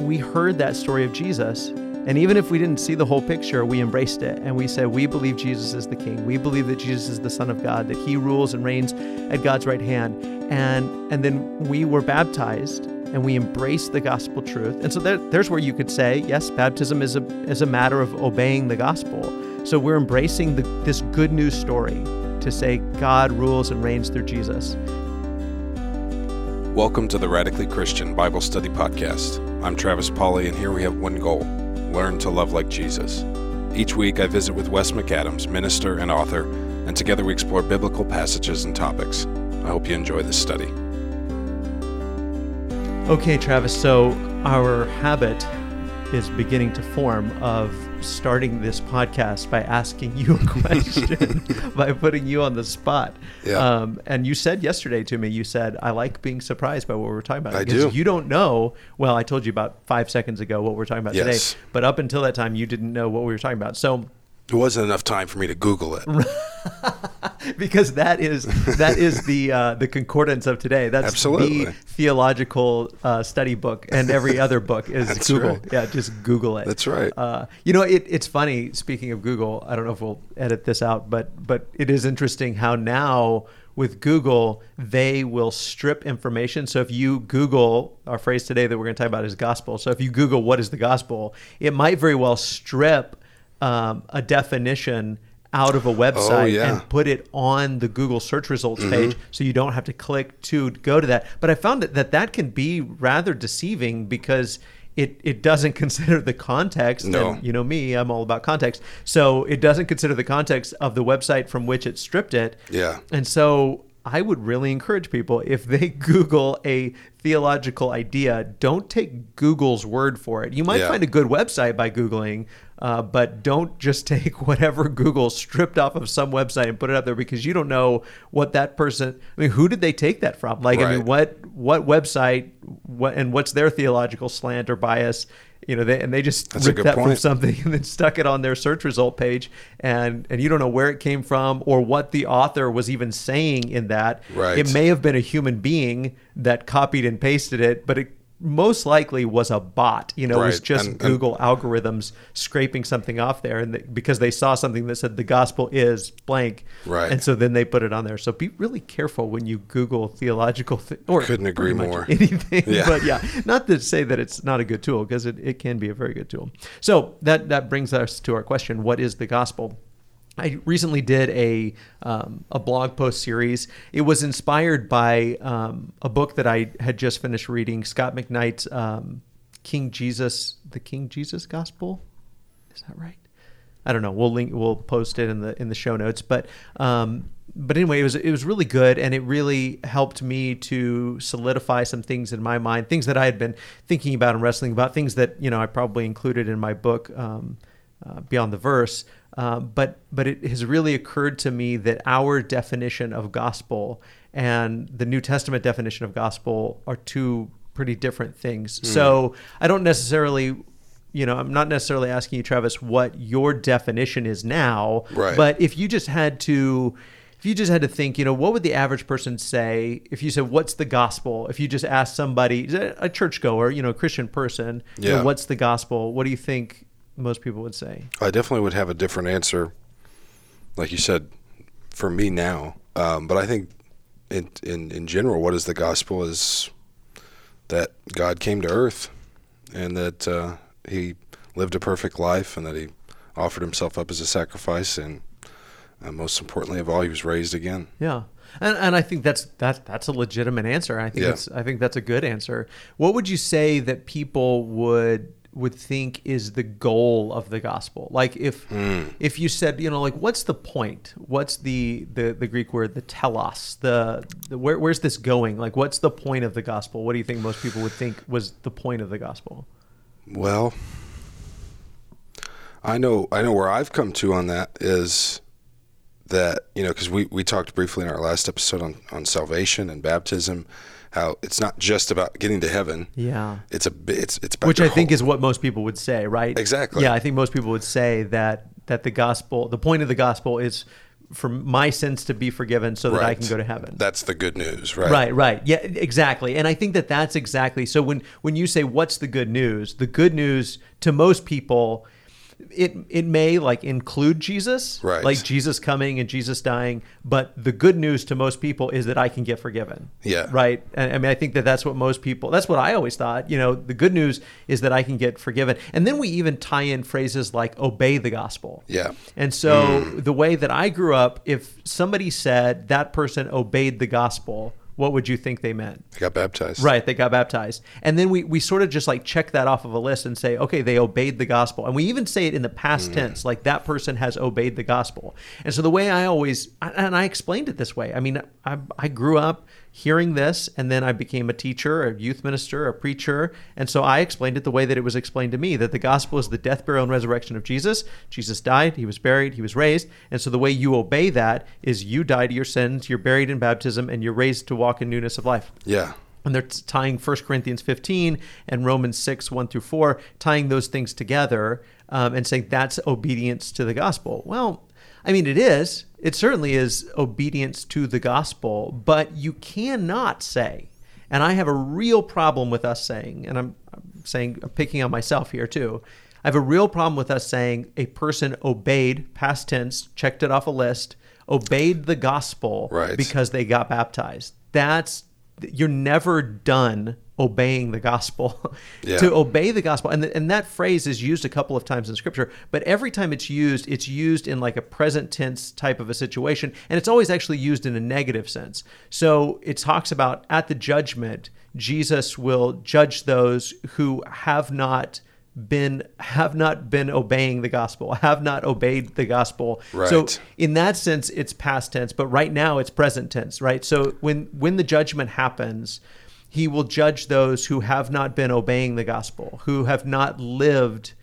we heard that story of Jesus, and even if we didn't see the whole picture, we embraced it and we said, We believe Jesus is the King. We believe that Jesus is the Son of God, that He rules and reigns at God's right hand. And, and then we were baptized and we embraced the gospel truth. And so there, there's where you could say, Yes, baptism is a, is a matter of obeying the gospel. So we're embracing the, this good news story to say God rules and reigns through Jesus. Welcome to the Radically Christian Bible Study Podcast. I'm Travis Polly, and here we have one goal learn to love like Jesus. Each week, I visit with Wes McAdams, minister and author, and together we explore biblical passages and topics. I hope you enjoy this study. Okay, Travis, so our habit is beginning to form of starting this podcast by asking you a question, by putting you on the spot. Yeah. Um, and you said yesterday to me, you said, I like being surprised by what we're talking about. I because do. You don't know, well, I told you about five seconds ago what we're talking about Yes. today, but up until that time, you didn't know what we were talking about. So, There wasn't enough time for me to Google it. because that is that is the uh, the concordance of today. That's Absolutely. the theological uh, study book, and every other book is That's Google. right. Yeah, just Google it. That's right. Uh, you know, it, it's funny. Speaking of Google, I don't know if we'll edit this out, but but it is interesting how now with Google they will strip information. So if you Google our phrase today that we're going to talk about is gospel. So if you Google what is the gospel, it might very well strip um, a definition out of a website Oh, yeah. Mm-hmm. and put it on the Google search results page so you don't have to click to go to that. But I found that that, that can be rather deceiving because it, it doesn't consider the context. No. And you know me, I'm all about context. So it doesn't consider the context of the website from which it stripped it. Yeah. And so I would really encourage people if they Google a theological idea, don't take Google's word for it. You might Yeah. find a good website by Googling, uh, but don't just take whatever Google stripped off of some website and put it out there because you don't know what that person. I mean, who did they take that from? Like, I mean, what what website? What and what's their theological slant or bias? You know, they, and they just That's ripped that from something and then stuck it on their search result page, and and you don't know where it came from or what the author was even saying in that. Right. It may have been a human being that copied and pasted it, but it most likely was a bot. You know, it was just And- and- Google algorithms scraping something off there, and they, because they saw something that said the gospel is blank, Right. And so then they put it on there. So be really careful when you Google theological th- or Couldn't agree more. Anything, Yeah. but yeah, not to say that it's not a good tool because it, it can be a very good tool. So that that brings us to our question: What is the gospel? I recently did a um, a blog post series. It was inspired by um, a book that I had just finished reading, Scot McKnight's um, King Jesus, the King Jesus Gospel. Is that right? I don't know. We'll link. We'll post it in the in the show notes. But um, but anyway, it was it was really good, and it really helped me to solidify some things in my mind, things that I had been thinking about and wrestling about, things that you know I probably included in my book um, uh, Beyond the Verse. Uh, but but it has really occurred to me that our definition of gospel and the New Testament definition of gospel are two pretty different things. So I don't necessarily you know, I'm not necessarily asking you, Travis, what your definition is now, Right. but if you just had to, if you just had to think, you know, what would the average person say if you said, "What's the gospel?" If you just asked somebody, a churchgoer, you know, a Christian person, you know, Yeah. what's the gospel? What do you think most people would say? I definitely would have a different answer, like you said, for me now. Um, but I think, in, in in general, what is the gospel is that God came to earth, and that uh, He lived a perfect life, and that He offered Himself up as a sacrifice, and uh, most importantly of all, He was raised again. Yeah. And, and I think that's that that's a legitimate answer. I think Yeah. that's I think that's a good answer. What would you say that people would would think is the goal of the gospel? Like if hmm. if you said, you know, like what's the point? What's the the, the Greek word the telos? The, the where, where's this going? Like what's the point of the gospel? What do you think most people would think was the point of the gospel? Well, I know I know where I've come to on that is that you know because we, we talked briefly in our last episode on, on salvation and baptism how it's not just about getting to heaven Yeah. it's a bi- it's it's about Which your I think whole- is what most people would say, right? Exactly. Yeah, I think most people would say that that the gospel, the point of the gospel is for my sins to be forgiven so that I can go to heaven. That's the good news, right? Right, right. Yeah, exactly. And I think that that's exactly so when when you say what's the good news? The good news to most people it it may like include Jesus, Right. like Jesus coming and Jesus dying, but the good news to most people is that I can get forgiven. Yeah. Right? And I mean I think that that's what most people that's what I always thought, you know, the good news is that I can get forgiven. And then we even tie in phrases like obey the gospel. Yeah. And so mm. the way that I grew up, if somebody said that person obeyed the gospel, what would you think they meant? They got baptized. Right, they got baptized. And then we, we sort of just like check that off of a list and say, okay, they obeyed the gospel. And we even say it in the past mm. tense, like that person has obeyed the gospel. And so the way I always, and I explained it this way. I mean, I, I grew up hearing this, and then I became a teacher, a youth minister, a preacher. And so I explained it the way that it was explained to me that the gospel is the death, burial, and resurrection of Jesus. Jesus died, he was buried, he was raised. And so the way you obey that is you die to your sins, you're buried in baptism, and you're raised to walk in newness of life Yeah. and they're tying 1 Corinthians 15 and Romans 6, 1 through 4, tying those things together um, and saying that's obedience to the gospel. Well, I mean, it is. It certainly is obedience to the gospel, but you cannot say, and I have a real problem with us saying, and I'm, I'm saying, I'm picking on myself here too. I have a real problem with us saying a person obeyed, past tense, checked it off a list, obeyed the gospel Right. because they got baptized. That's you're never done obeying the gospel. Yeah. to obey the gospel, and th- and that phrase is used a couple of times in scripture, but every time it's used, it's used in like a present tense type of a situation, and it's always actually used in a negative sense. So it talks about at the judgment, Jesus will judge those who have not been have not been obeying the gospel have not obeyed the gospel right. so in that sense it's past tense but right now it's present tense right so when when the judgment happens he will judge those who have not been obeying the gospel who have not lived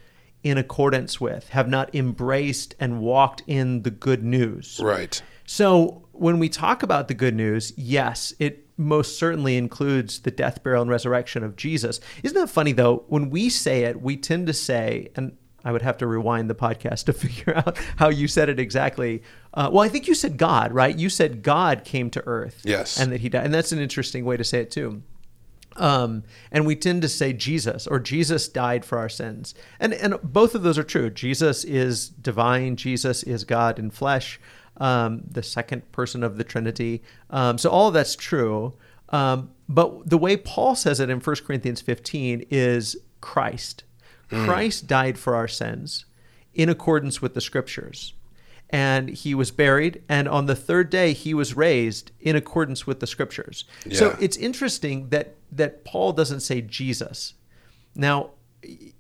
in accordance with have not embraced and walked in the good news Right. so when we talk about the good news, yes, it most certainly includes the death, burial, and resurrection of Jesus. Isn't that funny though? When we say it, we tend to say, and I would have to rewind the podcast to figure out how you said it exactly. Uh, well, I think you said God, right? You said God came to earth. Yes. And that he died. And that's an interesting way to say it too. Um, and we tend to say Jesus or Jesus died for our sins. And, and both of those are true. Jesus is divine, Jesus is God in flesh, um, the second person of the Trinity. Um, so all of that's true. Um, but the way Paul says it in 1 Corinthians 15 is Christ. Christ died for our sins in accordance with the scriptures and he was buried and on the third day he was raised in accordance with the scriptures so it's interesting that that paul doesn't say jesus now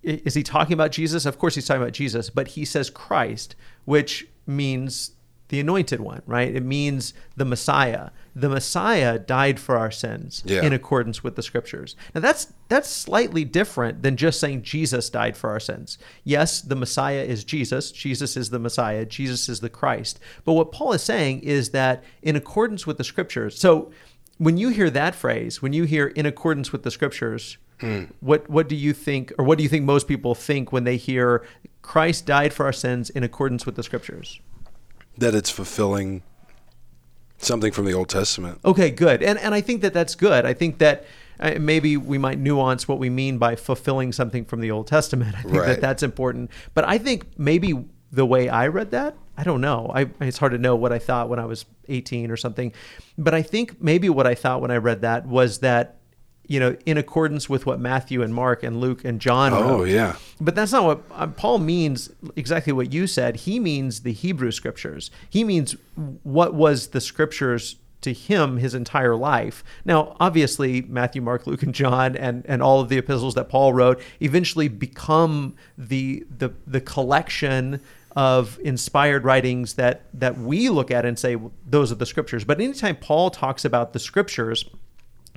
is he talking about jesus of course he's talking about jesus but he says christ which means the anointed one right? It means the messiah. The messiah died for our sins Yeah. in accordance with the scriptures. Now that's that's slightly different than just saying jesus died for our sins. Yes the messiah is jesus. Jesus is the messiah. Jesus is the christ. But what paul is saying is that in accordance with the scriptures so when you hear that phrase when you hear in accordance with the scriptures hmm. what what do you think or what do you think most people think when they hear christ died for our sins in accordance with the scriptures That it's fulfilling something from the Old Testament. Okay, good. And and I think that that's good. I think that uh, maybe we might nuance what we mean by fulfilling something from the Old Testament. I think that that's important. But I think maybe the way I read that, I don't know. I it's hard to know what I thought when I was 18 or something. But I think maybe what I thought when I read that was that you know, in accordance with what Matthew and Mark and Luke and John wrote. Oh, wrote. yeah. But that's not what uh, Paul means. Exactly what you said. He means the Hebrew scriptures. He means what was the scriptures to him his entire life. Now, obviously, Matthew, Mark, Luke, and John, and and all of the epistles that Paul wrote eventually become the the the collection of inspired writings that that we look at and say those are the scriptures. But anytime Paul talks about the scriptures,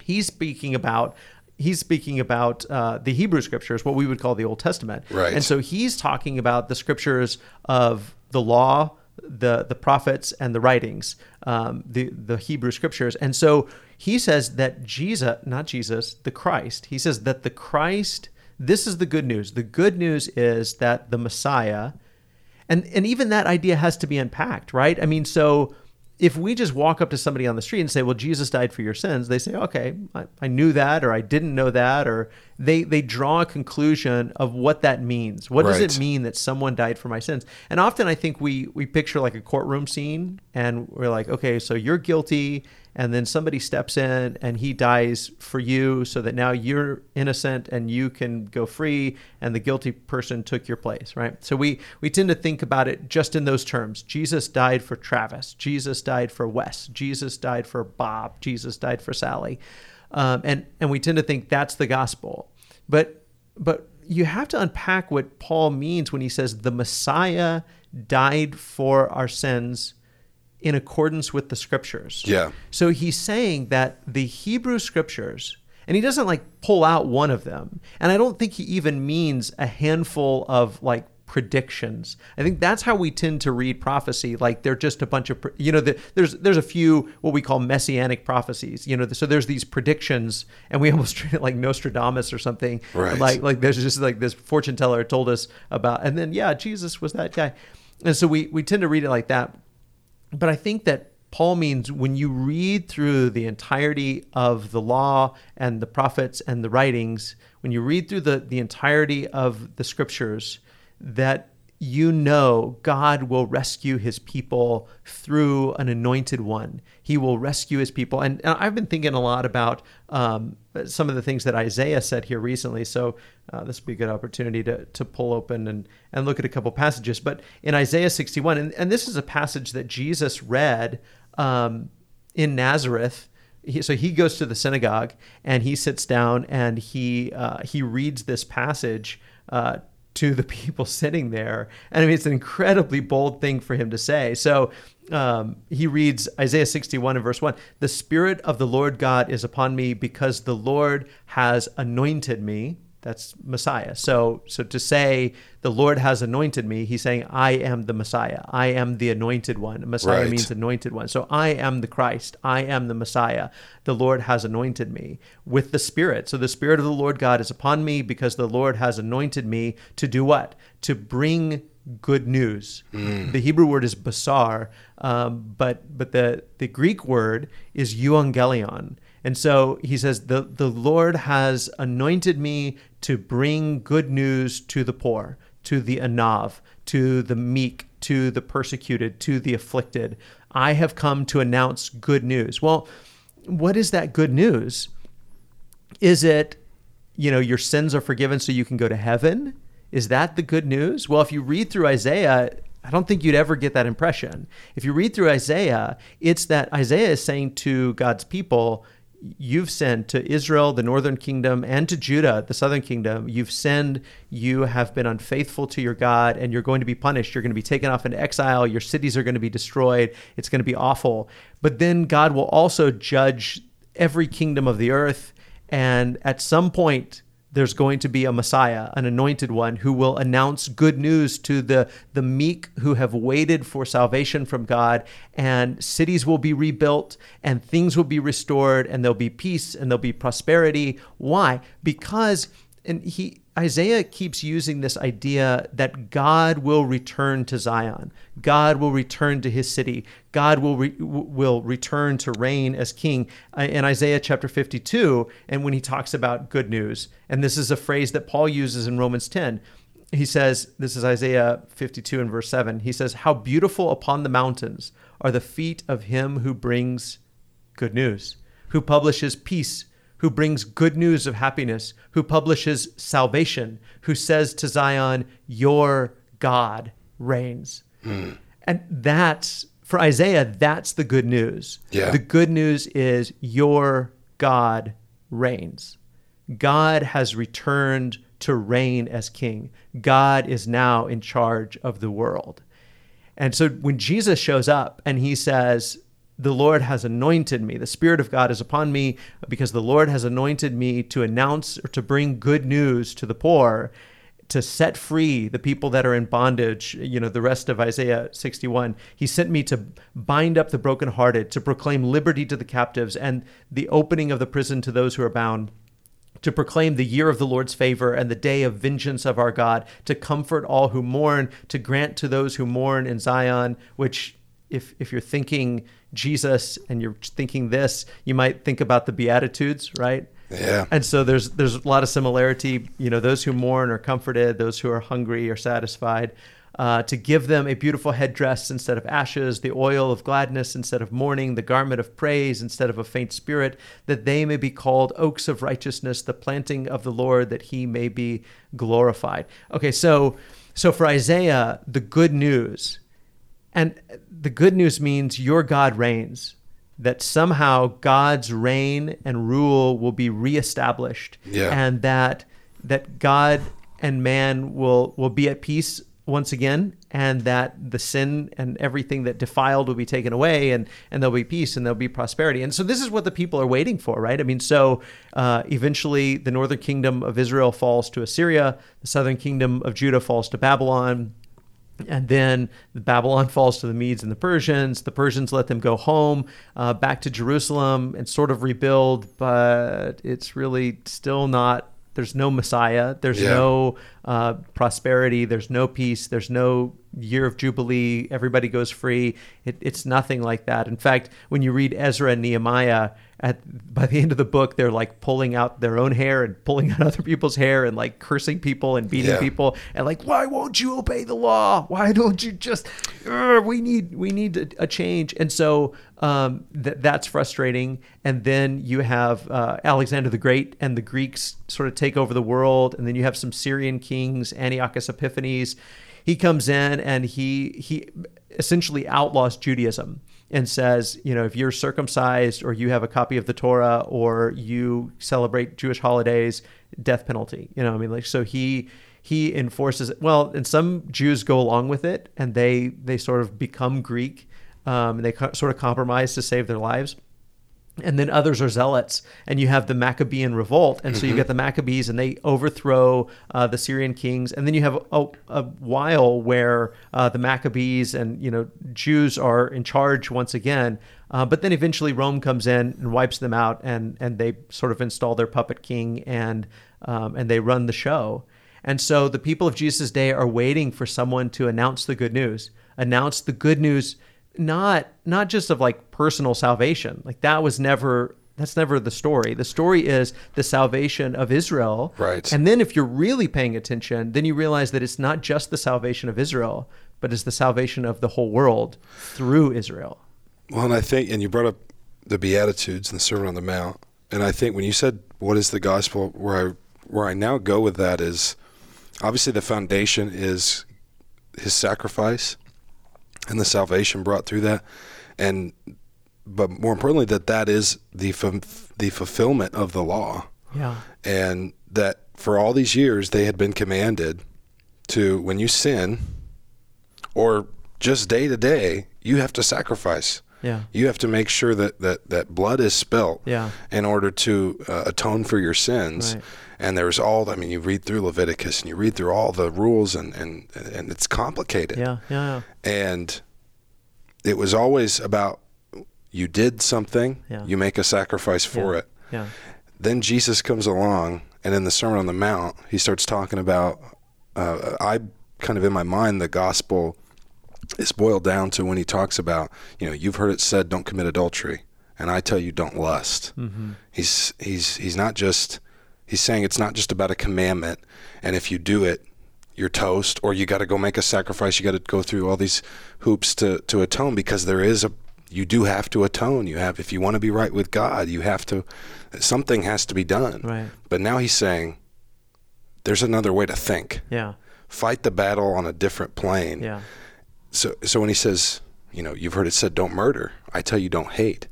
he's speaking about he's speaking about uh, the Hebrew scriptures, what we would call the Old Testament. Right. And so he's talking about the scriptures of the law, the the prophets, and the writings, um, the the Hebrew scriptures. And so he says that Jesus, not Jesus, the Christ. He says that the Christ. This is the good news. The good news is that the Messiah. and and even that idea has to be unpacked, right? I mean, so if we just walk up to somebody on the street and say, "Well, Jesus died for your sins," they say, "Okay, I, I, knew that, or I didn't know that," or they they draw a conclusion of what that means. What right. does it mean that someone died for my sins? And often, I think we we picture like a courtroom scene, and we're like, "Okay, so you're guilty." And then somebody steps in and he dies for you so that now you're innocent and you can go free and the guilty person took your place right? So we we tend to think about it just in those terms. Jesus died for travis. Jesus died for wes. Jesus died for bob. Jesus died for sally. Um, and and we tend to think that's the gospel. But but you have to unpack what paul means when he says the messiah died for our sins in accordance with the scriptures. Yeah. So he's saying that the Hebrew scriptures, and he doesn't like pull out one of them. And I don't think he even means a handful of like predictions. I think that's how we tend to read prophecy. Like they're just a bunch of, you know, the, there's there's a few what we call messianic prophecies. You know, so there's these predictions, and we almost treat it like Nostradamus or something. Right. Like like there's just like this fortune teller told us about, and then yeah, Jesus was that guy, and so we we tend to read it like that. But I think that Paul means when you read through the entirety of the law and the prophets and the writings, when you read through the, the entirety of the scriptures, that you know God will rescue his people through an anointed one. He will rescue his people. And, and I've been thinking a lot about um, some of the things that Isaiah said here recently. So uh, this would be a good opportunity to, to pull open and, and look at a couple passages. But in Isaiah 61, and, and this is a passage that Jesus read um, in Nazareth. He, so he goes to the synagogue and he sits down and he uh, he reads this passage uh, to the people sitting there. And I mean, it's an incredibly bold thing for him to say. So um, he reads Isaiah 61 and verse 1 The Spirit of the Lord God is upon me because the Lord has anointed me that's Messiah. So so to say the Lord has anointed me, he's saying I am the Messiah. I am the anointed one. Messiah right. means anointed one. So I am the Christ. I am the Messiah. The Lord has anointed me with the Spirit. So the Spirit of the Lord God is upon me because the Lord has anointed me to do what? To bring good news. Mm. The Hebrew word is basar, um, but but the the Greek word is euangelion. And so he says, the, the Lord has anointed me to bring good news to the poor, to the anav, to the meek, to the persecuted, to the afflicted. I have come to announce good news. Well, what is that good news? Is it, you know, your sins are forgiven so you can go to heaven? Is that the good news? Well, if you read through Isaiah, I don't think you'd ever get that impression. If you read through Isaiah, it's that Isaiah is saying to God's people, you've sent to Israel, the northern kingdom, and to Judah, the southern kingdom. You've sinned. You have been unfaithful to your God, and you're going to be punished. You're going to be taken off into exile. Your cities are going to be destroyed. It's going to be awful. But then God will also judge every kingdom of the earth. And at some point, there's going to be a Messiah, an anointed one, who will announce good news to the, the meek who have waited for salvation from God, and cities will be rebuilt, and things will be restored, and there'll be peace, and there'll be prosperity. Why? Because and he Isaiah keeps using this idea that God will return to Zion. God will return to his city. God will re, will return to reign as king uh, in Isaiah chapter 52 and when he talks about good news. And this is a phrase that Paul uses in Romans 10. He says, this is Isaiah 52 and verse 7. He says, "How beautiful upon the mountains are the feet of him who brings good news, who publishes peace who brings good news of happiness, who publishes salvation, who says to Zion, Your God reigns. Mm. And that's, for Isaiah, that's the good news. Yeah. The good news is your God reigns. God has returned to reign as king. God is now in charge of the world. And so when Jesus shows up and he says, the Lord has anointed me. The Spirit of God is upon me because the Lord has anointed me to announce or to bring good news to the poor, to set free the people that are in bondage. You know, the rest of Isaiah 61. He sent me to bind up the brokenhearted, to proclaim liberty to the captives, and the opening of the prison to those who are bound to proclaim the year of the Lord's favor and the day of vengeance of our God, to comfort all who mourn, to grant to those who mourn in Zion, which if if you're thinking Jesus and you're thinking this, you might think about the Beatitudes, right? Yeah. And so there's there's a lot of similarity. You know, those who mourn are comforted; those who are hungry are satisfied. Uh, to give them a beautiful headdress instead of ashes, the oil of gladness instead of mourning, the garment of praise instead of a faint spirit, that they may be called oaks of righteousness, the planting of the Lord, that He may be glorified. Okay, so so for Isaiah, the good news, and the good news means your God reigns that somehow God's reign and rule will be reestablished, Yeah. and that that God and man will will be at peace once again, and that the sin and everything that defiled will be taken away, and and there'll be peace and there'll be prosperity. And so this is what the people are waiting for, right? I mean, so uh, eventually the northern kingdom of Israel falls to Assyria, the southern kingdom of Judah falls to Babylon. And then Babylon falls to the Medes and the Persians. The Persians let them go home, uh, back to Jerusalem, and sort of rebuild, but it's really still not. There's no Messiah. There's Yeah. no uh, prosperity. There's no peace. There's no year of Jubilee. Everybody goes free. It, it's nothing like that. In fact, when you read Ezra and Nehemiah, at by the end of the book, they're like pulling out their own hair and pulling out other people's hair and like cursing people and beating Yeah. people and like, why won't you obey the law? Why don't you just? "Ugh, we need we need a, a change. And so um, th- that's frustrating. And then you have uh, Alexander the Great and the Greeks sort of take over the world. And then you have some Syrian kings, Antiochus Epiphanes. He comes in and he he essentially outlaws Judaism and says, you know, if you're circumcised or you have a copy of the Torah or you celebrate Jewish holidays, death penalty. You know, I mean, like so he he enforces it. Well, and some Jews go along with it and they they sort of become Greek. Um, and they co- sort of compromise to save their lives and then others are zealots and you have the maccabean revolt and so you get the maccabees and they overthrow uh, the syrian kings and then you have a, a while where uh, the maccabees and you know jews are in charge once again uh, but then eventually rome comes in and wipes them out and and they sort of install their puppet king and um, and they run the show. And so the people of jesus' day are waiting for someone to announce the good news announce the good news not not just of like personal salvation. Like that was never that's never the story. The story is the salvation of israel. Right. and then if you're really paying attention then you realize that it's not just the salvation of israel but it's the salvation of the whole world through israel. Well, and I think, and you brought up the Beatitudes and the Sermon on the Mount, and I think when you said what is the gospel, where I where I now go with that is obviously the foundation is His sacrifice and the salvation brought through that, and but more importantly that that is the the fulfillment of the law, yeah. And that for all these years they had been commanded to when you sin or just day to day you have to sacrifice. Yeah. You have to make sure that that, that blood is spilt Yeah. in order to uh, atone for your sins. Right. And there's all i mean you read through leviticus and you read through all the rules and and, and it's complicated yeah yeah yeah. and it was always about you did something Yeah. you make a sacrifice for yeah. it yeah then Jesus comes along, and in the Sermon on the Mount, he starts talking about. Uh, I kind of in my mind, the gospel is boiled down to when he talks about, you know, you've heard it said, "Don't commit adultery," and I tell you, don't lust. mm-hmm. He's he's he's not just he's saying it's not just about a commandment, and if you do it, you're toast, or you got to go make a sacrifice. You got to go through all these hoops to to atone because there is a you do have to atone. You have if you want to be right with God, you have to something has to be done. right But now he's saying there's another way to think. yeah Fight the battle on a different plane. yeah So so when he says, you know, you've heard it said don't murder. I tell you don't hate.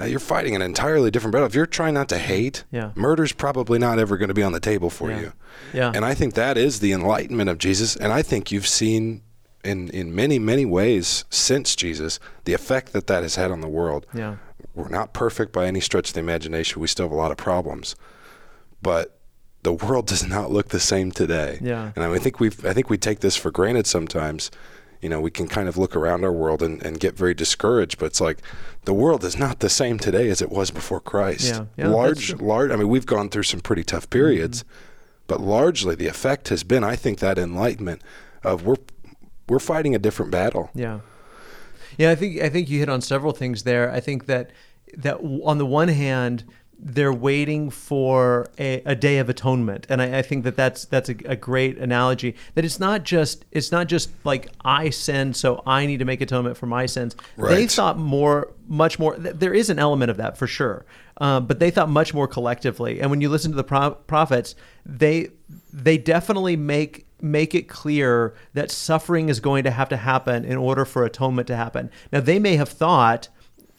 Uh, you're fighting an entirely different battle. If you're trying not to hate, Yeah. murder's probably not ever going to be on the table for Yeah. you. yeah And I think that is the enlightenment of Jesus. And I think you've seen in, in many, many ways since Jesus the effect that that has had on the world. yeah We're not perfect by any stretch of the imagination. We still have a lot of problems. But the world does not look the same today. Yeah. And I, mean, I think we I think we take this for granted sometimes. You know, we can kind of look around our world and, and get very discouraged, but it's like the world is not the same today as it was before Christ. Yeah, yeah, large, large. I mean, we've gone through some pretty tough periods, mm-hmm. but largely the effect has been, I think, that enlightenment of we're we're fighting a different battle. Yeah, yeah. I think I think you hit on several things there. I think that that on the one hand, they're waiting for a, a day of atonement, and I, I think that that's that's a, a great analogy. That it's not just it's not just like I sin, so I need to make atonement for my sins. They thought more, much more. th- There is an element of that for sure, um, but they thought much more collectively. And when you listen to the pro- prophets, they they definitely make make it clear that suffering is going to have to happen in order for atonement to happen. Now they may have thought.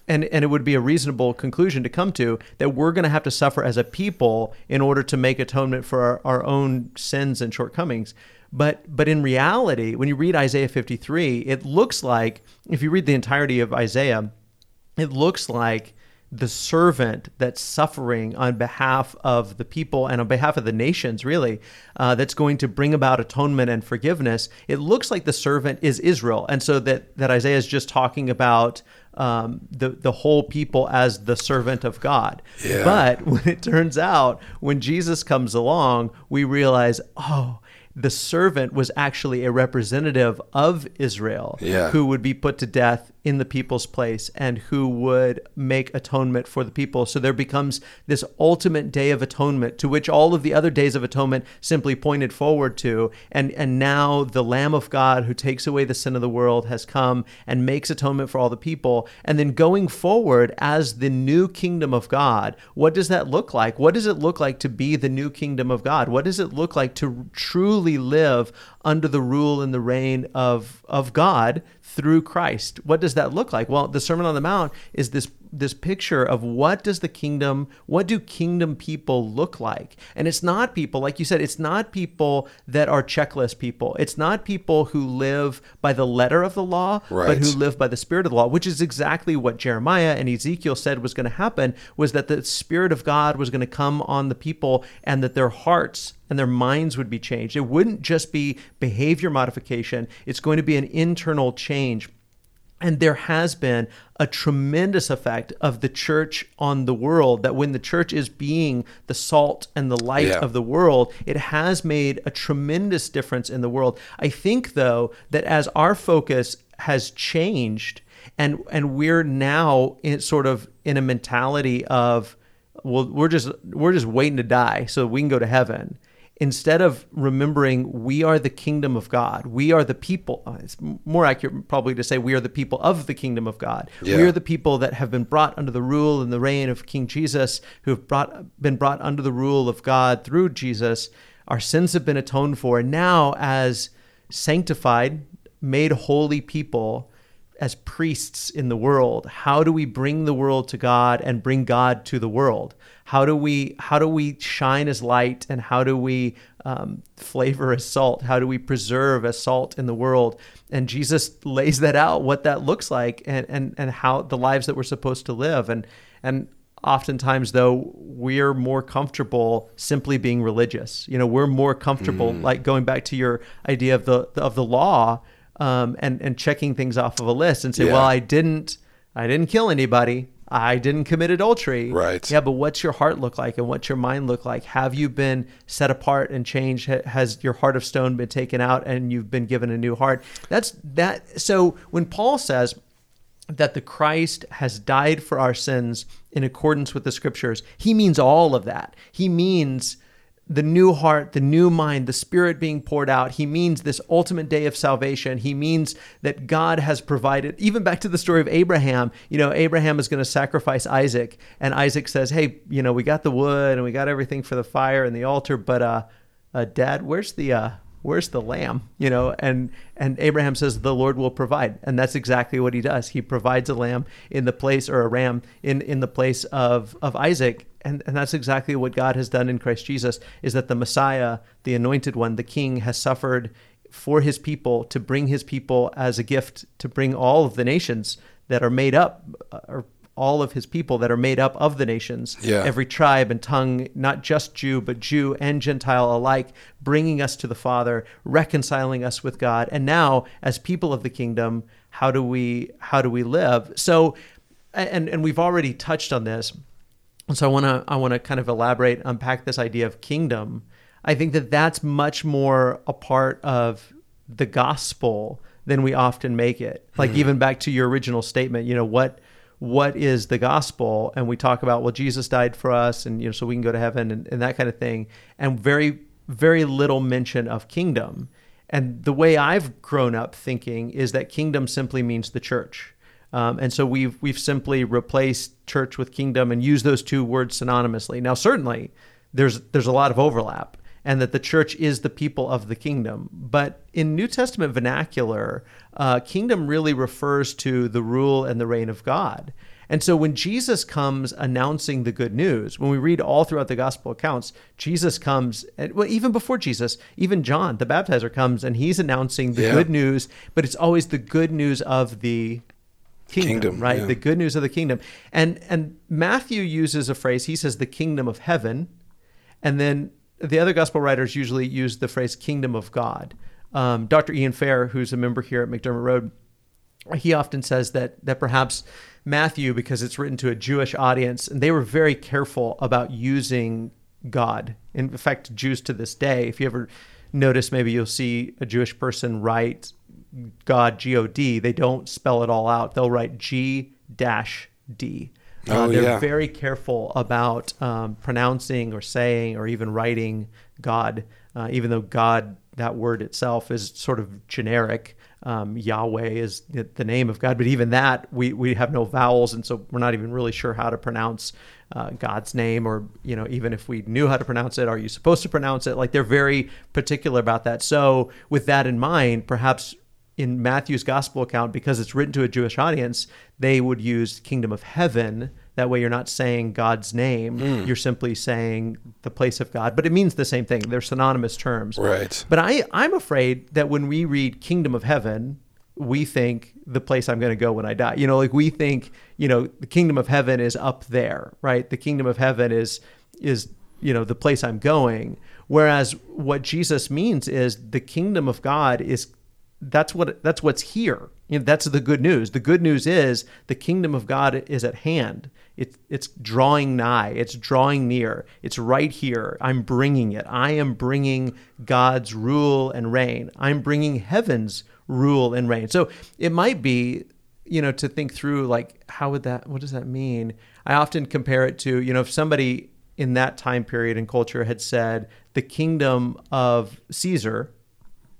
And, and it would be a reasonable conclusion to come to that we're going to have to suffer as a people in order to make atonement for our, our own sins and shortcomings. But but in reality, when you read Isaiah 53, it looks like if you read the entirety of Isaiah, it looks like the servant that's suffering on behalf of the people and on behalf of the nations, really, uh, that's going to bring about atonement and forgiveness. It looks like the servant is Israel, and so that that Isaiah is just talking about um, the the whole people as the servant of God. Yeah. But when it turns out when Jesus comes along, we realize, oh. The servant was actually a representative of Israel Yeah. who would be put to death in the people's place and who would make atonement for the people. So there becomes this ultimate day of atonement to which all of the other days of atonement simply pointed forward to. And, and now the Lamb of God who takes away the sin of the world has come and makes atonement for all the people. And then going forward as the new kingdom of God, what does that look like? What does it look like to be the new kingdom of God? What does it look like to truly live under the rule and the reign of, of God through Christ. What does that look like? Well, the Sermon on the Mount is this this picture of what does the kingdom, what do kingdom people look like? And it's not people, like you said, it's not people that are checklist people. It's not people who live by the letter of the law, but who live by the spirit of the law, which is exactly what Jeremiah and Ezekiel said was going to happen, was that the spirit of God was going to come on the people and that their hearts and their minds would be changed. It wouldn't just be behavior modification, it's going to be an internal change. And there has been a tremendous effect of the church on the world that when the church is being the salt and the light Yeah. of the world, it has made a tremendous difference in the world. I think, though, that as our focus has changed and, and we're now in sort of in a mentality of, well, we're just we're just waiting to die so we can go to heaven instead of remembering we are the kingdom of God, we are the people. uh, It's more accurate probably to say we are the people of the kingdom of God. We are the people that have been brought under the rule and the reign of King Jesus, who have brought been brought under the rule of God through Jesus. Our sins have been atoned for. And now, as sanctified, made holy people, as priests in the world how do we bring the world to god and bring god to the world how do we how do we shine as light and how do we um, flavor as salt how do we preserve as salt in the world and jesus lays that out what that looks like and and, and how the lives that we're supposed to live and and oftentimes though we're more comfortable simply being religious you know we're more comfortable like going back to your idea of the of the law um, and and checking things off of a list and say, Yeah. well, I didn't I didn't kill anybody. I didn't commit adultery. Right. Yeah, but what's your heart look like and what's your mind look like? Have you been set apart and changed? Has your heart of stone been taken out and you've been given a new heart? That's that. So when Paul says that the Christ has died for our sins in accordance with the scriptures, he means all of that. He means the new heart, the new mind, the spirit being poured out. He means this ultimate day of salvation. He means that God has provided, even back to the story of Abraham, you know, Abraham is going to sacrifice Isaac, and Isaac says, Hey, you know, we got the wood and we got everything for the fire and the altar, but uh, uh dad, where's the uh where's the lamb? You know and and abraham says the lord will provide. And that's exactly what he does. He provides a lamb in the place or a ram in in the place of of isaac and and that's exactly what god has done in christ jesus is that the messiah the anointed one the king has suffered for his people to bring his people as a gift to bring all of the nations that are made up uh, or all of his people that are made up of the nations, Yeah. every tribe and tongue, not just Jew, but Jew and Gentile alike, bringing us to the Father, reconciling us with God. And now, as people of the kingdom, how do we how do we live? So, and and we've already touched on this. And so I want to I want to kind of elaborate, unpack this idea of kingdom. I think that that's much more a part of the gospel than we often make it. Like mm-hmm. even back to your original statement, you know, what what is the gospel? And we talk about well, Jesus died for us, and you know, so we can go to heaven and, and that kind of thing. And very very little mention of kingdom. And the way I've grown up thinking is that kingdom simply means the church. Um, and so we've we've simply replaced church with kingdom and used those two words synonymously. Now, certainly, there's there's a lot of overlap, and that the church is the people of the kingdom. But in New Testament vernacular, uh, kingdom really refers to the rule and the reign of God. And so when Jesus comes announcing the good news, when we read all throughout the gospel accounts, Jesus comes, and, well, even before Jesus, even John, the baptizer, comes and he's announcing the Yeah. good news, but it's always the good news of the kingdom, Kingdom, right? yeah. The good news of the kingdom. And and Matthew uses a phrase, he says the kingdom of heaven, and then the other gospel writers usually use the phrase kingdom of God. Um, Dr. Ian Fair, who's a member here at McDermott Road, he often says that that perhaps Matthew, because it's written to a Jewish audience, and they were very careful about using God. In fact, Jews to this day, if you ever notice, maybe you'll see a Jewish person write God G O D. They don't spell it all out. They'll write G dash D. Uh, Oh, they're yeah. very careful about um, pronouncing or saying or even writing God, uh, even though God, that word itself, is sort of generic. Um, Yahweh is the the name of God, but even that we, we have no vowels, and so we're not even really sure how to pronounce uh, God's name, or you know, even if we knew how to pronounce it, are you supposed to pronounce it? Like they're very particular about that. So with that in mind, perhaps in Matthew's gospel account, because it's written to a Jewish audience, they would use kingdom of heaven. That way, you're not saying God's name, hmm. you're simply saying the place of God. But it means the same thing. They're synonymous terms. Right. But I, I'm afraid that when we read kingdom of heaven, we think the place I'm going to go when I die. You know, like we think, you know, the kingdom of heaven is up there, right? The kingdom of heaven is is you know the place I'm going. Whereas what Jesus means is the kingdom of God is that's what that's what's here. You know, that's the good news. The good news is the kingdom of God is at hand. It's it's drawing nigh. It's drawing near. It's right here. I'm bringing it. I am bringing God's rule and reign. I'm bringing heaven's rule and reign. So it might be, you know, to think through like how would that what does that mean? I often compare it to, you know, if somebody in that time period and culture had said the kingdom of Caesar,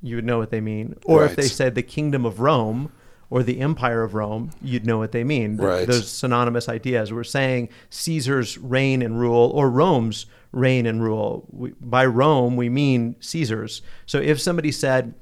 you would know what they mean. Or if they said the kingdom of Rome or the empire of Rome, you'd know what they mean. Right. Those synonymous ideas. We're saying Caesar's reign and rule or Rome's reign and rule. We, by Rome, we mean Caesar's. So if somebody said,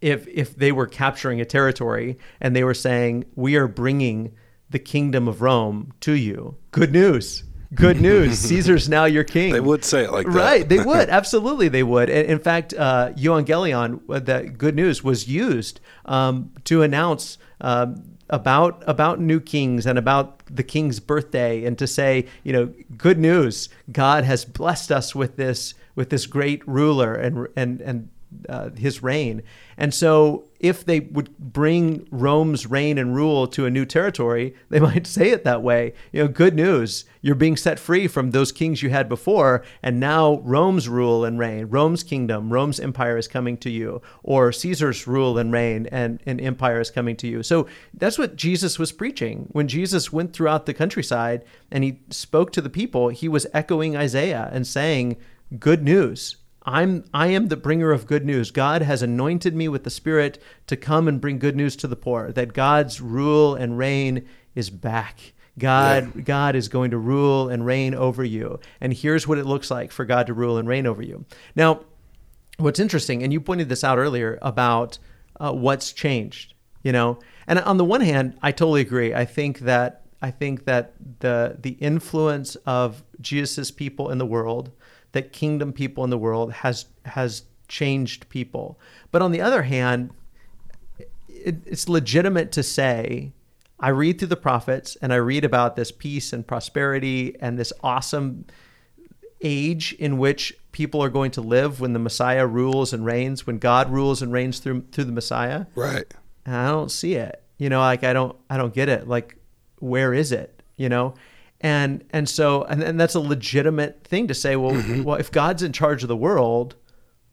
if if they were capturing a territory and they were saying we are bringing the kingdom of Rome to you, good news. Good news. Caesar's now your king. They would say it like that. Right, they would absolutely. They would. And in fact, uh, Evangelion, uh, that good news was used um, to announce um, about about new kings and about the king's birthday, and to say, you know, good news. God has blessed us with this with this great ruler and and and uh, his reign. And so, if they would bring Rome's reign and rule to a new territory, they might say it that way. You know, good news. You're being set free from those kings you had before, and now Rome's rule and reign, Rome's kingdom, Rome's empire is coming to you, or Caesar's rule and reign and, and empire is coming to you. So that's what Jesus was preaching. When Jesus went throughout the countryside and he spoke to the people, he was echoing Isaiah and saying, Good news. I'm I am the bringer of good news. God has anointed me with the Spirit to come and bring good news to the poor. That God's rule and reign is back. God God is going to rule and reign over you. And here's what it looks like for God to rule and reign over you. Now, what's interesting, and you pointed this out earlier about uh, what's changed, you know. And on the one hand, I totally agree. I think that I think that the the influence of Jesus' people in the world, that kingdom people in the world, has has changed people. But on the other hand, it, it's legitimate to say I read through the prophets and I read about this peace and prosperity and this awesome age in which people are going to live when the Messiah rules and reigns, when God rules and reigns through through the Messiah. Right. And I don't see it. You know, like I don't I don't get it. Like where is it? You know? And and so and, and that's a legitimate thing to say, well, Mm-hmm. well, if God's in charge of the world,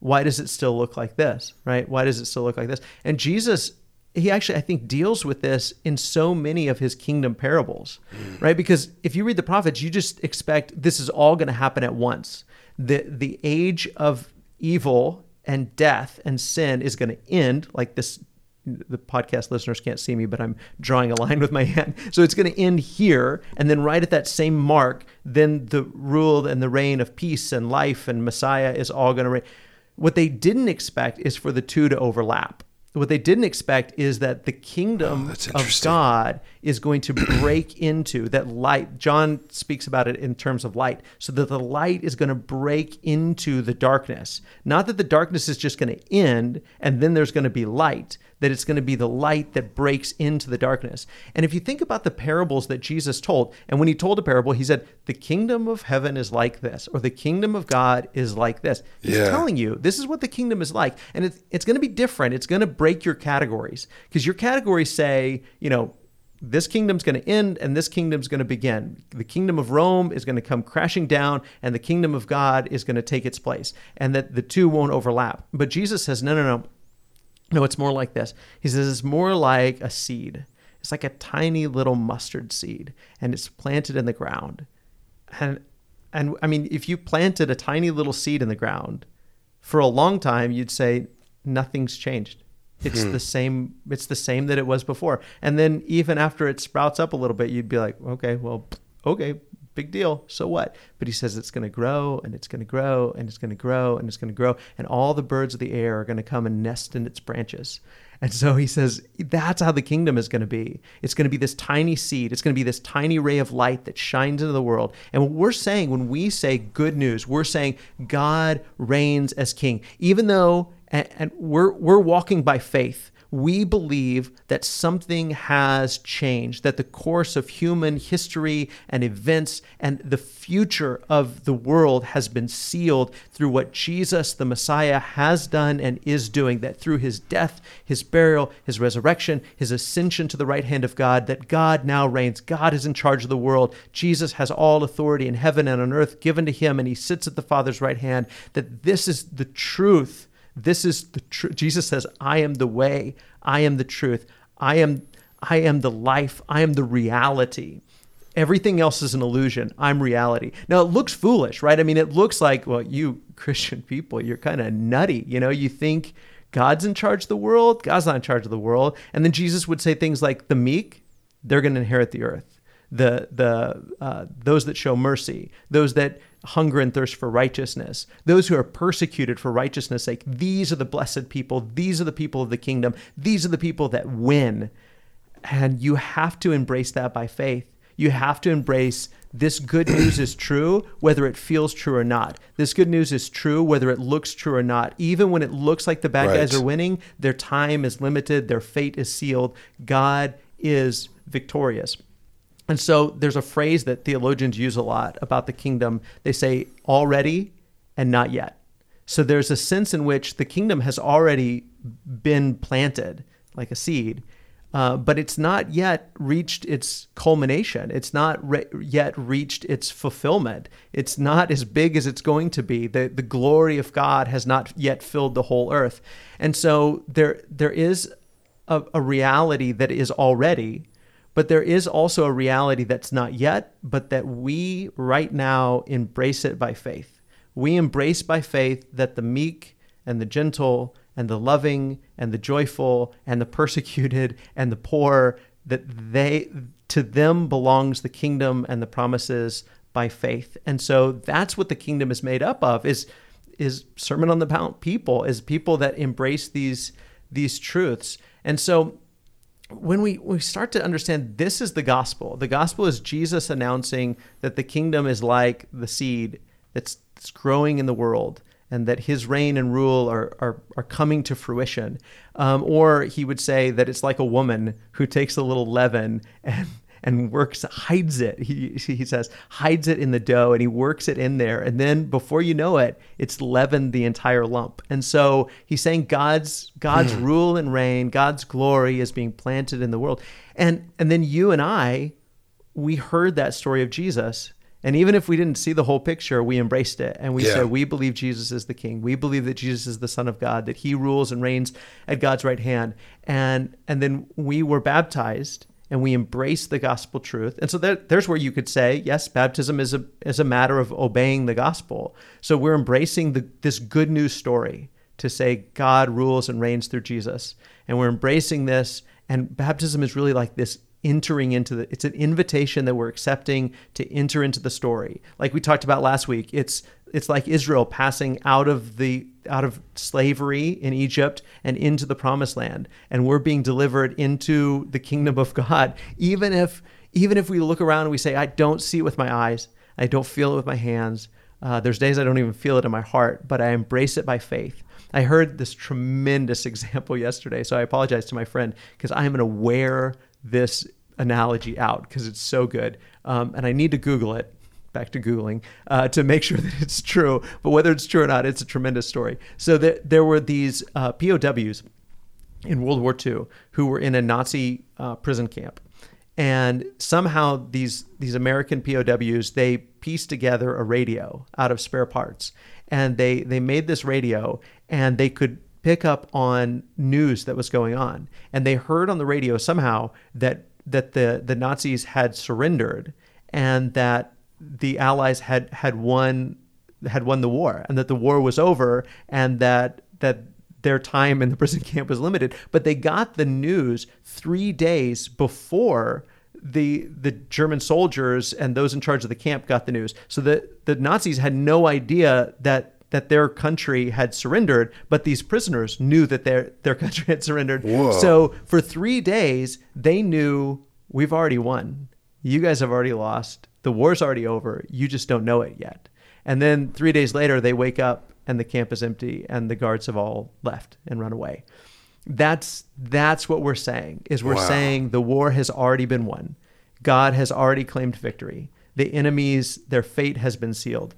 why does it still look like this? Right? Why does it still look like this? And Jesus he actually I think deals with this in so many of his kingdom parables. Right? Because if you read the prophets, you just expect this is all going to happen at once. The the age of evil and death and sin is going to end like this the podcast listeners can't see me, but I'm drawing a line with my hand. So it's going to end here. And then right at that same mark, then the rule and the reign of peace and life and Messiah is all going to reign. What they didn't expect is for the two to overlap. What they didn't expect is that the kingdom oh, that's of. God is going to break into that light. John speaks about it in terms of light, so that the light is going to break into the darkness. Not that the darkness is just going to end and then there's going to be light, that it's going to be the light that breaks into the darkness. And if you think about the parables that Jesus told, and when he told a parable, he said, The kingdom of heaven is like this, or the kingdom of God is like this. He's Yeah. telling you this is what the kingdom is like. And it's, it's going to be different. It's going to break your categories because your categories say, you know, this kingdom's going to end and this kingdom's going to begin. The kingdom of Rome is going to come crashing down and the kingdom of God is going to take its place and that the two won't overlap. But Jesus says, no, no, no. No, it's more like this. He says it's more like a seed. It's like a tiny little mustard seed and it's planted in the ground. And and I mean, if you planted a tiny little seed in the ground for a long time, you'd say nothing's changed. It's hmm. the same it's the same that it was before. And then even after it sprouts up a little bit, you'd be like, okay, well, okay, big deal. So what? But he says it's going to grow and it's going to grow and it's going to grow and it's going to grow and all the birds of the air are going to come and nest in its branches. And so he says that's how the kingdom is going to be. It's going to be this tiny seed. It's going to be this tiny ray of light that shines into the world. And what we're saying when we say good news, we're saying God reigns as king. Even though and, we're we're walking by faith. We believe that something has changed, that the course of human history and events and the future of the world has been sealed through what Jesus, the Messiah, has done and is doing, that through his death, his burial, his resurrection, his ascension to the right hand of God, that God now reigns. God is in charge of the world. Jesus has all authority in heaven and on earth given to him, and he sits at the Father's right hand, that this is the truth this is the truth. Jesus says, I am the way, I am the truth, I am I am the life, I am the reality. Everything else is an illusion. I'm reality. Now it looks foolish, right? I mean, it looks like, well, you Christian people, you're kind of nutty. You know, you think God's in charge of the world, God's not in charge of the world. And then Jesus would say things like, the meek, they're going to inherit the earth. The the uh, those that show mercy, those that hunger and thirst for righteousness, those who are persecuted for righteousness' sake, these are the blessed people. These are the people of the kingdom. These are the people that win. And you have to embrace that by faith. You have to embrace this good news is true, whether it feels true or not. This good news is true, whether it looks true or not. Even when it looks like the bad Right. guys are winning, their time is limited, their fate is sealed. God is victorious. And so there's a phrase that theologians use a lot about the kingdom. They say already and not yet. So there's a sense in which the kingdom has already been planted like a seed, uh, but it's not yet reached its culmination. It's not re- yet reached its fulfillment. It's not as big as it's going to be. The, the glory of God has not yet filled the whole earth. And so there there is a, a reality that is already, but there is also a reality that's not yet, but that we right now embrace it by faith. We embrace by faith that the meek and the gentle and the loving and the joyful and the persecuted and the poor that they to them belongs the kingdom and the promises by faith. And so that's what the kingdom is made up of is is sermon on the mount people is people that embrace these these truths. And so when we, we start to understand this is the gospel, the gospel is Jesus announcing that the kingdom is like the seed that's, that's growing in the world and that his reign and rule are, are, are coming to fruition. Um, or he would say that it's like a woman who takes a little leaven and and works hides it. He, he says hides it in the dough and he works it in there. And then before you know it it's leavened the entire lump. And so he's saying god's god's Hmm. rule and reign god's glory is being planted in the world. And and then you and i we heard that story of jesus. And even if we didn't see the whole picture we embraced it. And we Yeah. said we believe jesus is the king. We believe that jesus is the son of god that he rules and reigns at god's right hand. And and then we were baptized and we embrace the gospel truth. And so there, there's where you could say, yes, baptism is a is a matter of obeying the gospel. So we're embracing the, this good news story to say God rules and reigns through Jesus, and we're embracing this. And baptism is really like this entering into the it's an invitation that we're accepting to enter into the story. Like we talked about last week it's it's like israel passing out of the out of slavery in egypt and into the promised land. And we're being delivered into the kingdom of god. Even if even if we look around and we say i don't see it with my eyes. I don't feel it with my hands. Uh, there's days i don't even feel it in my heart but i embrace it by faith. I heard this tremendous example yesterday, so I apologize to my friend because I am going to wear this analogy out because it's so good. Um, and I need to Google it, back to Googling, uh, to make sure that it's true. But whether it's true or not, it's a tremendous story. So there, there were these uh, POWs in World War II who were in a Nazi uh, prison camp. And somehow these these American POWs they pieced together a radio out of spare parts, and they they made this radio, and they could pick up on news that was going on, and they heard on the radio somehow that that the the Nazis had surrendered, and that the Allies had had won had won the war, and that the war was over, and that that their time in the prison camp was limited, but they got the news three days before the the German soldiers and those in charge of the camp got the news. So the the Nazis had no idea that that their country had surrendered, but these prisoners knew that their their country had surrendered. Whoa. So for three days, they knew we've already won. You guys have already lost. The war's already over. You just don't know it yet. And then three days later, they wake up and the camp is empty and the guards have all left and run away. That's that's what we're saying. Is we're Wow. saying the war has already been won. God has already claimed victory. The enemies, their fate has been sealed.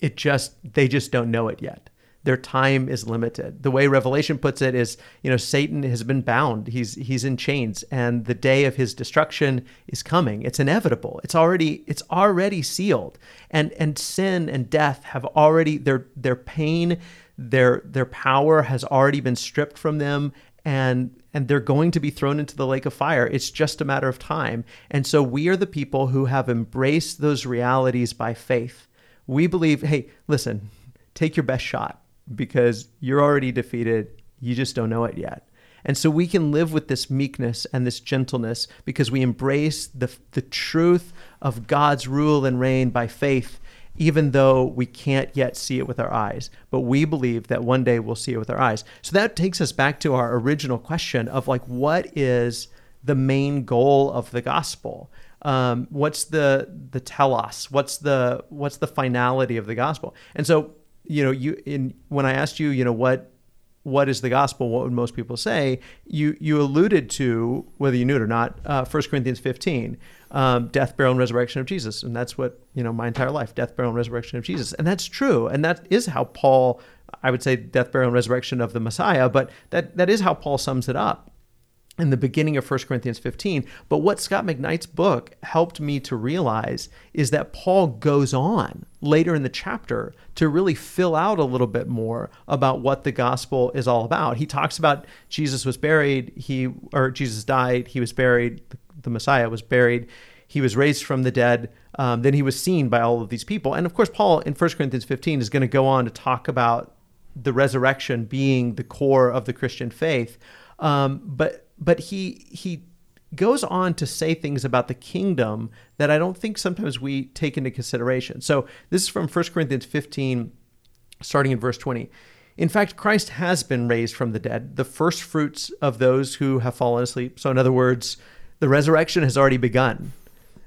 It just they just don't know it yet. Their time is limited. The way Revelation puts it is, you know, Satan has been bound. He's he's in chains and the day of his destruction is coming. It's inevitable. It's already it's already sealed. And and sin and death have already their their pain, their their power has already been stripped from them and and they're going to be thrown into the lake of fire. It's just a matter of time. And so we are the people who have embraced those realities by faith. We believe, hey, listen, take your best shot because you're already defeated. You just don't know it yet. And so we can live with this meekness and this gentleness because we embrace the, the truth of God's rule and reign by faith, even though we can't yet see it with our eyes. But we believe that one day we'll see it with our eyes. So that takes us back to our original question of like, what is the main goal of the gospel? Um, what's the the telos? What's the what's the finality of the gospel? And so you know, you in when I asked you, you know, what what is the gospel? What would most people say? You you alluded to whether you knew it or not. Uh, 1 Corinthians 15, um, death, burial, and resurrection of Jesus, and that's what you know my entire life: death, burial, and resurrection of Jesus, and that's true, and that is how Paul, I would say, death, burial, and resurrection of the Messiah, but that that is how Paul sums it up in the beginning of 1 Corinthians 15. But what Scot McKnight's book helped me to realize is that Paul goes on later in the chapter to really fill out a little bit more about what the gospel is all about. He talks about Jesus was buried, he or Jesus died, he was buried, the Messiah was buried, he was raised from the dead. Um, then he was seen by all of these people. And of course, Paul in 1 Corinthians 15 is going to go on to talk about the resurrection being the core of the Christian faith. Um, but but he he goes on to say things about the kingdom that I don't think sometimes we take into consideration. So this is from 1 Corinthians 15, starting in verse 20. In fact, Christ has been raised from the dead, the first fruits of those who have fallen asleep. So, in other words, the resurrection has already begun.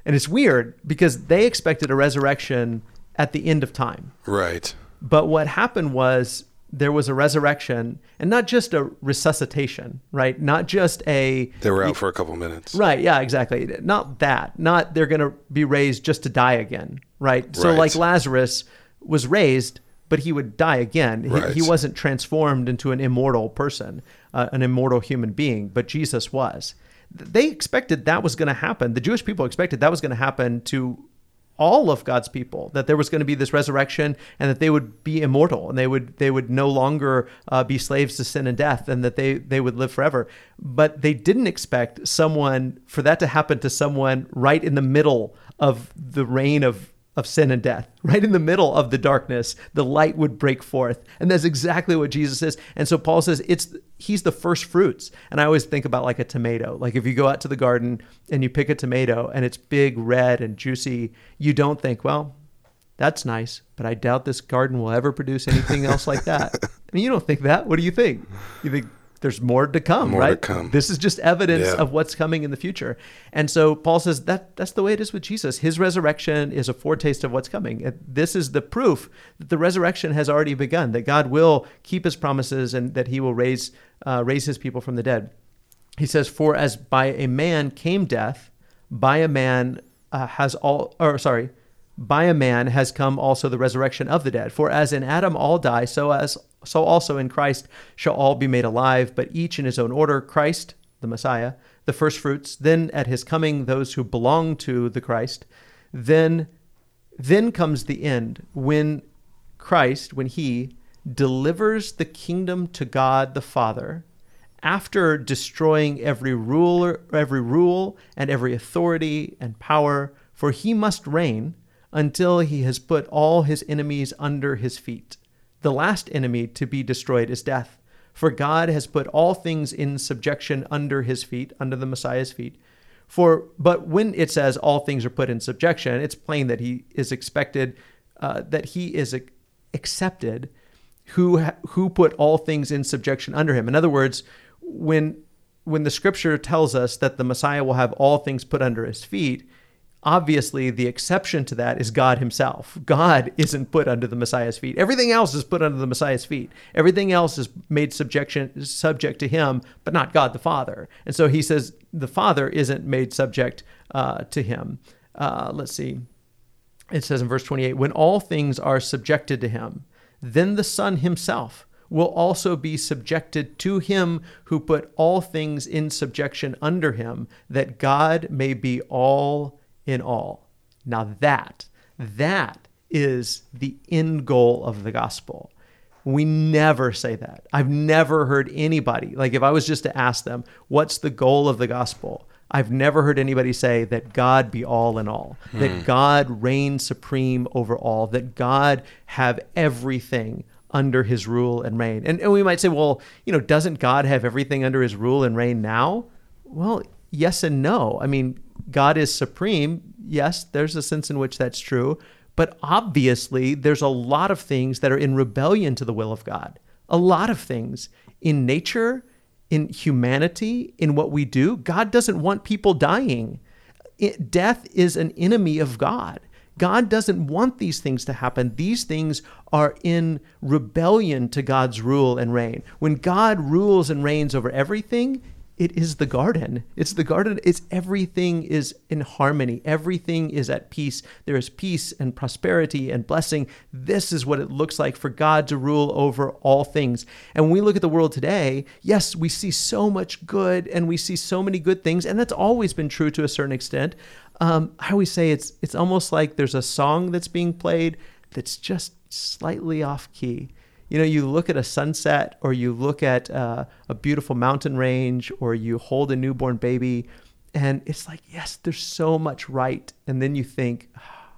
And it's weird because they expected a resurrection at the end of time. Right. But what happened was there was a resurrection and not just a resuscitation, right? Not just a They were out for a couple minutes. Right, yeah, exactly. Not that. Not they're going to be raised just to die again, right? So Right. like Lazarus was raised, but he would die again. He, Right. he wasn't transformed into an immortal person, uh, an immortal human being, but Jesus was. They expected that was going to happen. The Jewish people expected that was going to happen to all of God's people that there was going to be this resurrection and that they would be immortal and they would they would no longer uh, be slaves to sin and death and that they they would live forever. But they didn't expect someone for that to happen to someone right in the middle of the reign of of sin and death. Right in the middle of the darkness the light would break forth. And that's exactly what Jesus is. And so Paul says it's he's the first fruits. And I always think about like a tomato. Like if you go out to the garden and you pick a tomato and it's big red and juicy you don't think well that's nice but I doubt this garden will ever produce anything else like that. I mean you don't think that. What do you think? You think there's more to come More to right come. this is just evidence Yeah. of what's coming in the future. And so Paul says that that's the way it is with Jesus. His resurrection is a foretaste of what's coming. And This is the proof that the resurrection has already begun, that God will keep his promises and that he will raise uh, raise his people from the dead. He says, "For as by a man came death, by a man uh, has all or sorry, by a man has come also the resurrection of the dead. For as in Adam all die, so as so also in Christ shall all be made alive, but each in his own order, Christ, the Messiah, the first fruits, then at his coming those who belong to the Christ, then then comes the end when Christ, when he delivers the kingdom to God the Father, after destroying every ruler, every rule and every authority and power, for he must reign until he has put all his enemies under his feet. The last enemy to be destroyed is death, for God has put all things in subjection under his feet, under the Messiah's feet. For but when it says all things are put in subjection, it's plain that he is expected, uh, that he is accepted, who who put all things in subjection under him. In other words, when when the scripture tells us that the Messiah will have all things put under his feet, obviously the exception to that is God himself. God isn't put under the Messiah's feet. Everything else is put under the Messiah's feet. Everything else is made subjection subject to him, but not God the Father. And so he says the Father isn't made subject uh, to him. Uh, let's see. It says in verse 28 when all things are subjected to him, then the Son himself will also be subjected to him who put all things in subjection under him, that God may be all in all. Now that, that is the end goal of the gospel. We never say that. I've never heard anybody, like if I was just to ask them, what's the goal of the gospel? I've never heard anybody say that God be all in all, that hmm. God reign supreme over all, that God have everything under his rule and reign. And, and we might say, well, you know, doesn't God have everything under his rule and reign now? Well, yes and no. I mean, God is supreme. Yes, there's a sense in which that's true. But obviously, there's a lot of things that are in rebellion to the will of God. A lot of things in nature, in humanity, in what we do. God doesn't want people dying. It, death is an enemy of God. God doesn't want these things to happen. These things are in rebellion to God's rule and reign. When God rules and reigns over everything, it is the garden. It's the garden. It's everything is in harmony. Everything is at peace. There is peace and prosperity and blessing. This is what it looks like for God to rule over all things. And when we look at the world today, yes, we see so much good and we see so many good things, and that's always been true to a certain extent. Um, I always say it's it's almost like there's a song that's being played that's just slightly off key you know you look at a sunset or you look at uh, a beautiful mountain range or you hold a newborn baby and it's like yes there's so much right. And then you think "Ah,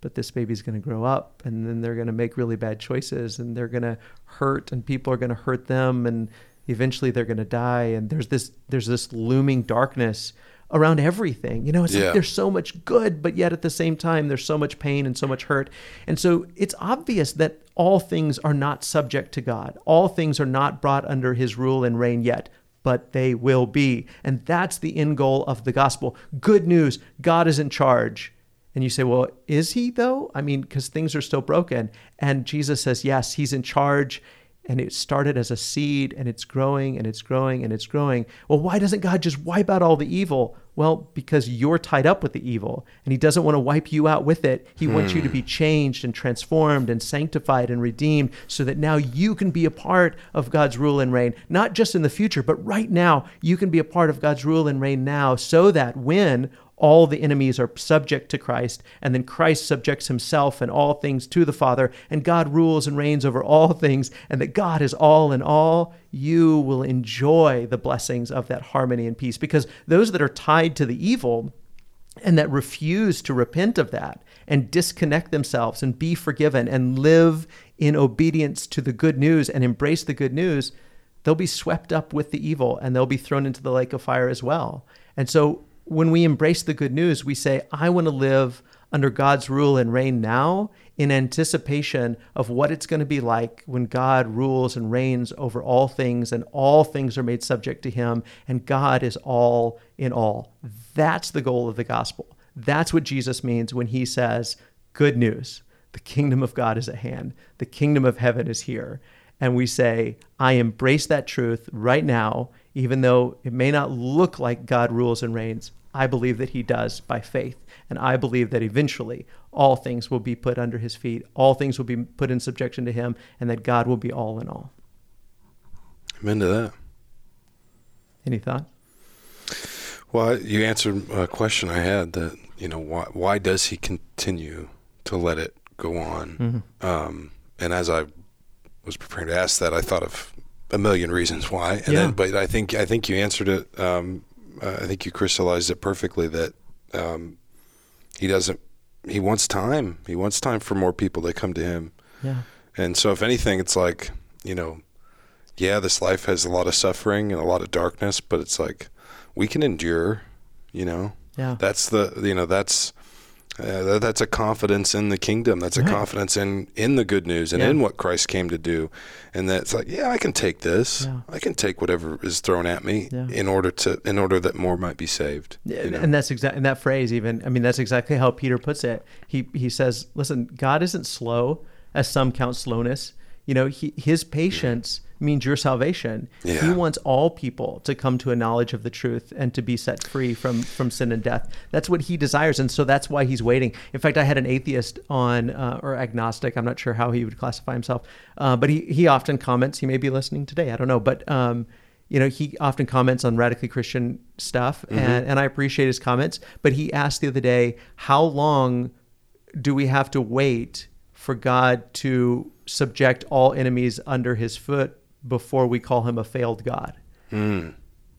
but this baby's going to grow up and then they're going to make really bad choices and they're going to hurt and people are going to hurt them and eventually they're going to die. And there's this there's this looming darkness around everything. You know it's Yeah. like there's so much good but yet at the same time there's so much pain and so much hurt. And so it's obvious that all things are not subject to god all things are not brought under his rule and reign yet but they will be and that's the end goal of the gospel good news god is in charge And you say, well, is he though? I mean, because things are still broken. And Jesus says, yes, he's in charge. And it started as a seed and it's growing and it's growing and it's growing. Well, why doesn't God just wipe out all the evil? Well, because you're tied up with the evil and he doesn't want to wipe you out with it. He hmm. wants you to be changed and transformed and sanctified and redeemed so that now you can be a part of God's rule and reign, not just in the future, but right now. You can be a part of God's rule and reign now so that when all the enemies are subject to Christ, and then Christ subjects himself and all things to the Father, and God rules and reigns over all things, and that God is all in all, you will enjoy the blessings of that harmony and peace. Because those that are tied to the evil and that refuse to repent of that and disconnect themselves and be forgiven and live in obedience to the good news and embrace the good news, they'll be swept up with the evil and they'll be thrown into the lake of fire as well. And so when we embrace the good news, we say, I want to live under God's rule and reign now in anticipation of what it's going to be like when God rules and reigns over all things and all things are made subject to him and God is all in all. That's the goal of the gospel. That's what Jesus means when he says, Good news. The kingdom of God is at hand. The kingdom of heaven is here. And we say, I embrace that truth right now, even though it may not look like God rules and reigns. I believe that he does by faith. And I believe that eventually all things will be put under his feet, all things will be put in subjection to him, and that God will be all in all. Amen to that. Any thought? Well, you answered a question I had that, you know, why, why does he continue to let it go on? Mm-hmm. Um, and as I was preparing to ask that, I thought of a million reasons why. And yeah. then, but I think I think you answered it um, uh, I think you crystallized it perfectly that um, he doesn't. He wants time. He wants time for more people to come to him. Yeah. And so, if anything, it's like you know, yeah, this life has a lot of suffering and a lot of darkness, but it's like we can endure. You know. Yeah. That's the you know that's uh, that's a confidence in the kingdom. That's a right. confidence in in the good news and yeah. in what Christ came to do. And that's like, yeah, I can take this. Yeah. I can take whatever is thrown at me yeah. in order to in order that more might be saved. You know? And that's exactly and that phrase even. I mean, that's exactly how Peter puts it. He he says, "Listen, God isn't slow, as some count slowness. You know, he, his patience." Means your salvation. Yeah. He wants all people to come to a knowledge of the truth and to be set free from from sin and death. That's what he desires, and so that's why he's waiting. In fact, I had an atheist on uh, or agnostic. I'm not sure how he would classify himself, uh, but he he often comments. He may be listening today. I don't know, but. Um, you know, he often comments on radically Christian stuff, mm-hmm. and, and I appreciate his comments. But he asked the other day, how long do we have to wait for God to subject all enemies under his foot before we call him a failed God. Mm.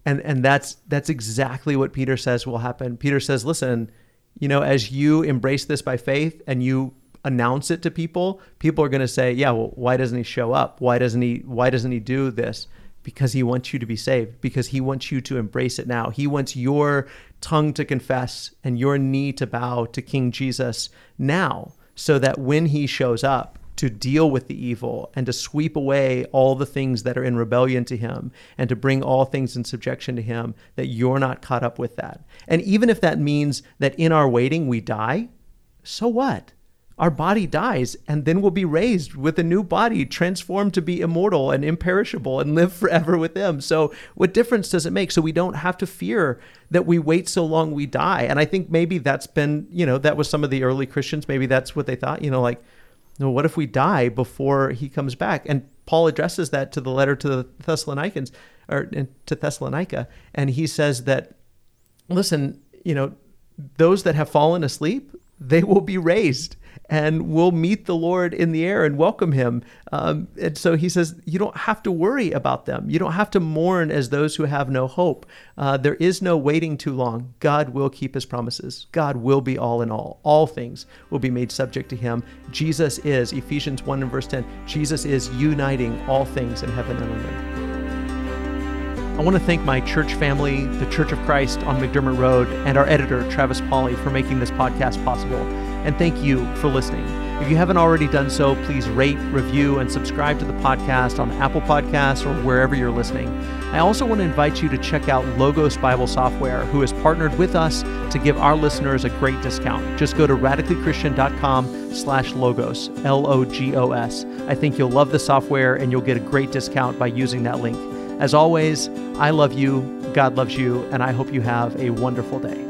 And and that's that's exactly what Peter says will happen. Peter says, listen, you know, as you embrace this by faith and you announce it to people, people are going to say, yeah, well, why doesn't he show up? Why doesn't he why doesn't he do this? Because he wants you to be saved, because he wants you to embrace it now. He wants your tongue to confess and your knee to bow to King Jesus now, so that when he shows up, to deal with the evil and to sweep away all the things that are in rebellion to him and to bring all things in subjection to him, that you're not caught up with that. And even if that means that in our waiting we die, so what? Our body dies and then we'll be raised with a new body, transformed to be immortal and imperishable and live forever with Him. So, what difference does it make? So, we don't have to fear that we wait so long we die. And I think maybe that's been, you know, that was some of the early Christians. Maybe that's what they thought, you know, like, no, what if we die before he comes back? And Paul addresses that to the letter to the Thessalonians or to Thessalonica, and he says that, listen, you know, those that have fallen asleep, they will be raised and we'll meet the Lord in the air and welcome him. Um, and so he says, you don't have to worry about them. You don't have to mourn as those who have no hope. Uh, there is no waiting too long. God will keep his promises. God will be all in all. All things will be made subject to him. Jesus is, Ephesians 1 and verse 10, Jesus is uniting all things in heaven and on earth. I want to thank my church family, the Church of Christ on McDermott Road, and our editor, Travis Pauley, for making this podcast possible and thank you for listening. If you haven't already done so, please rate, review, and subscribe to the podcast on Apple Podcasts or wherever you're listening. I also want to invite you to check out Logos Bible Software, who has partnered with us to give our listeners a great discount. Just go to radicallychristian.com slash logos, L-O-G-O-S. I think you'll love the software and you'll get a great discount by using that link. As always, I love you, God loves you, and I hope you have a wonderful day.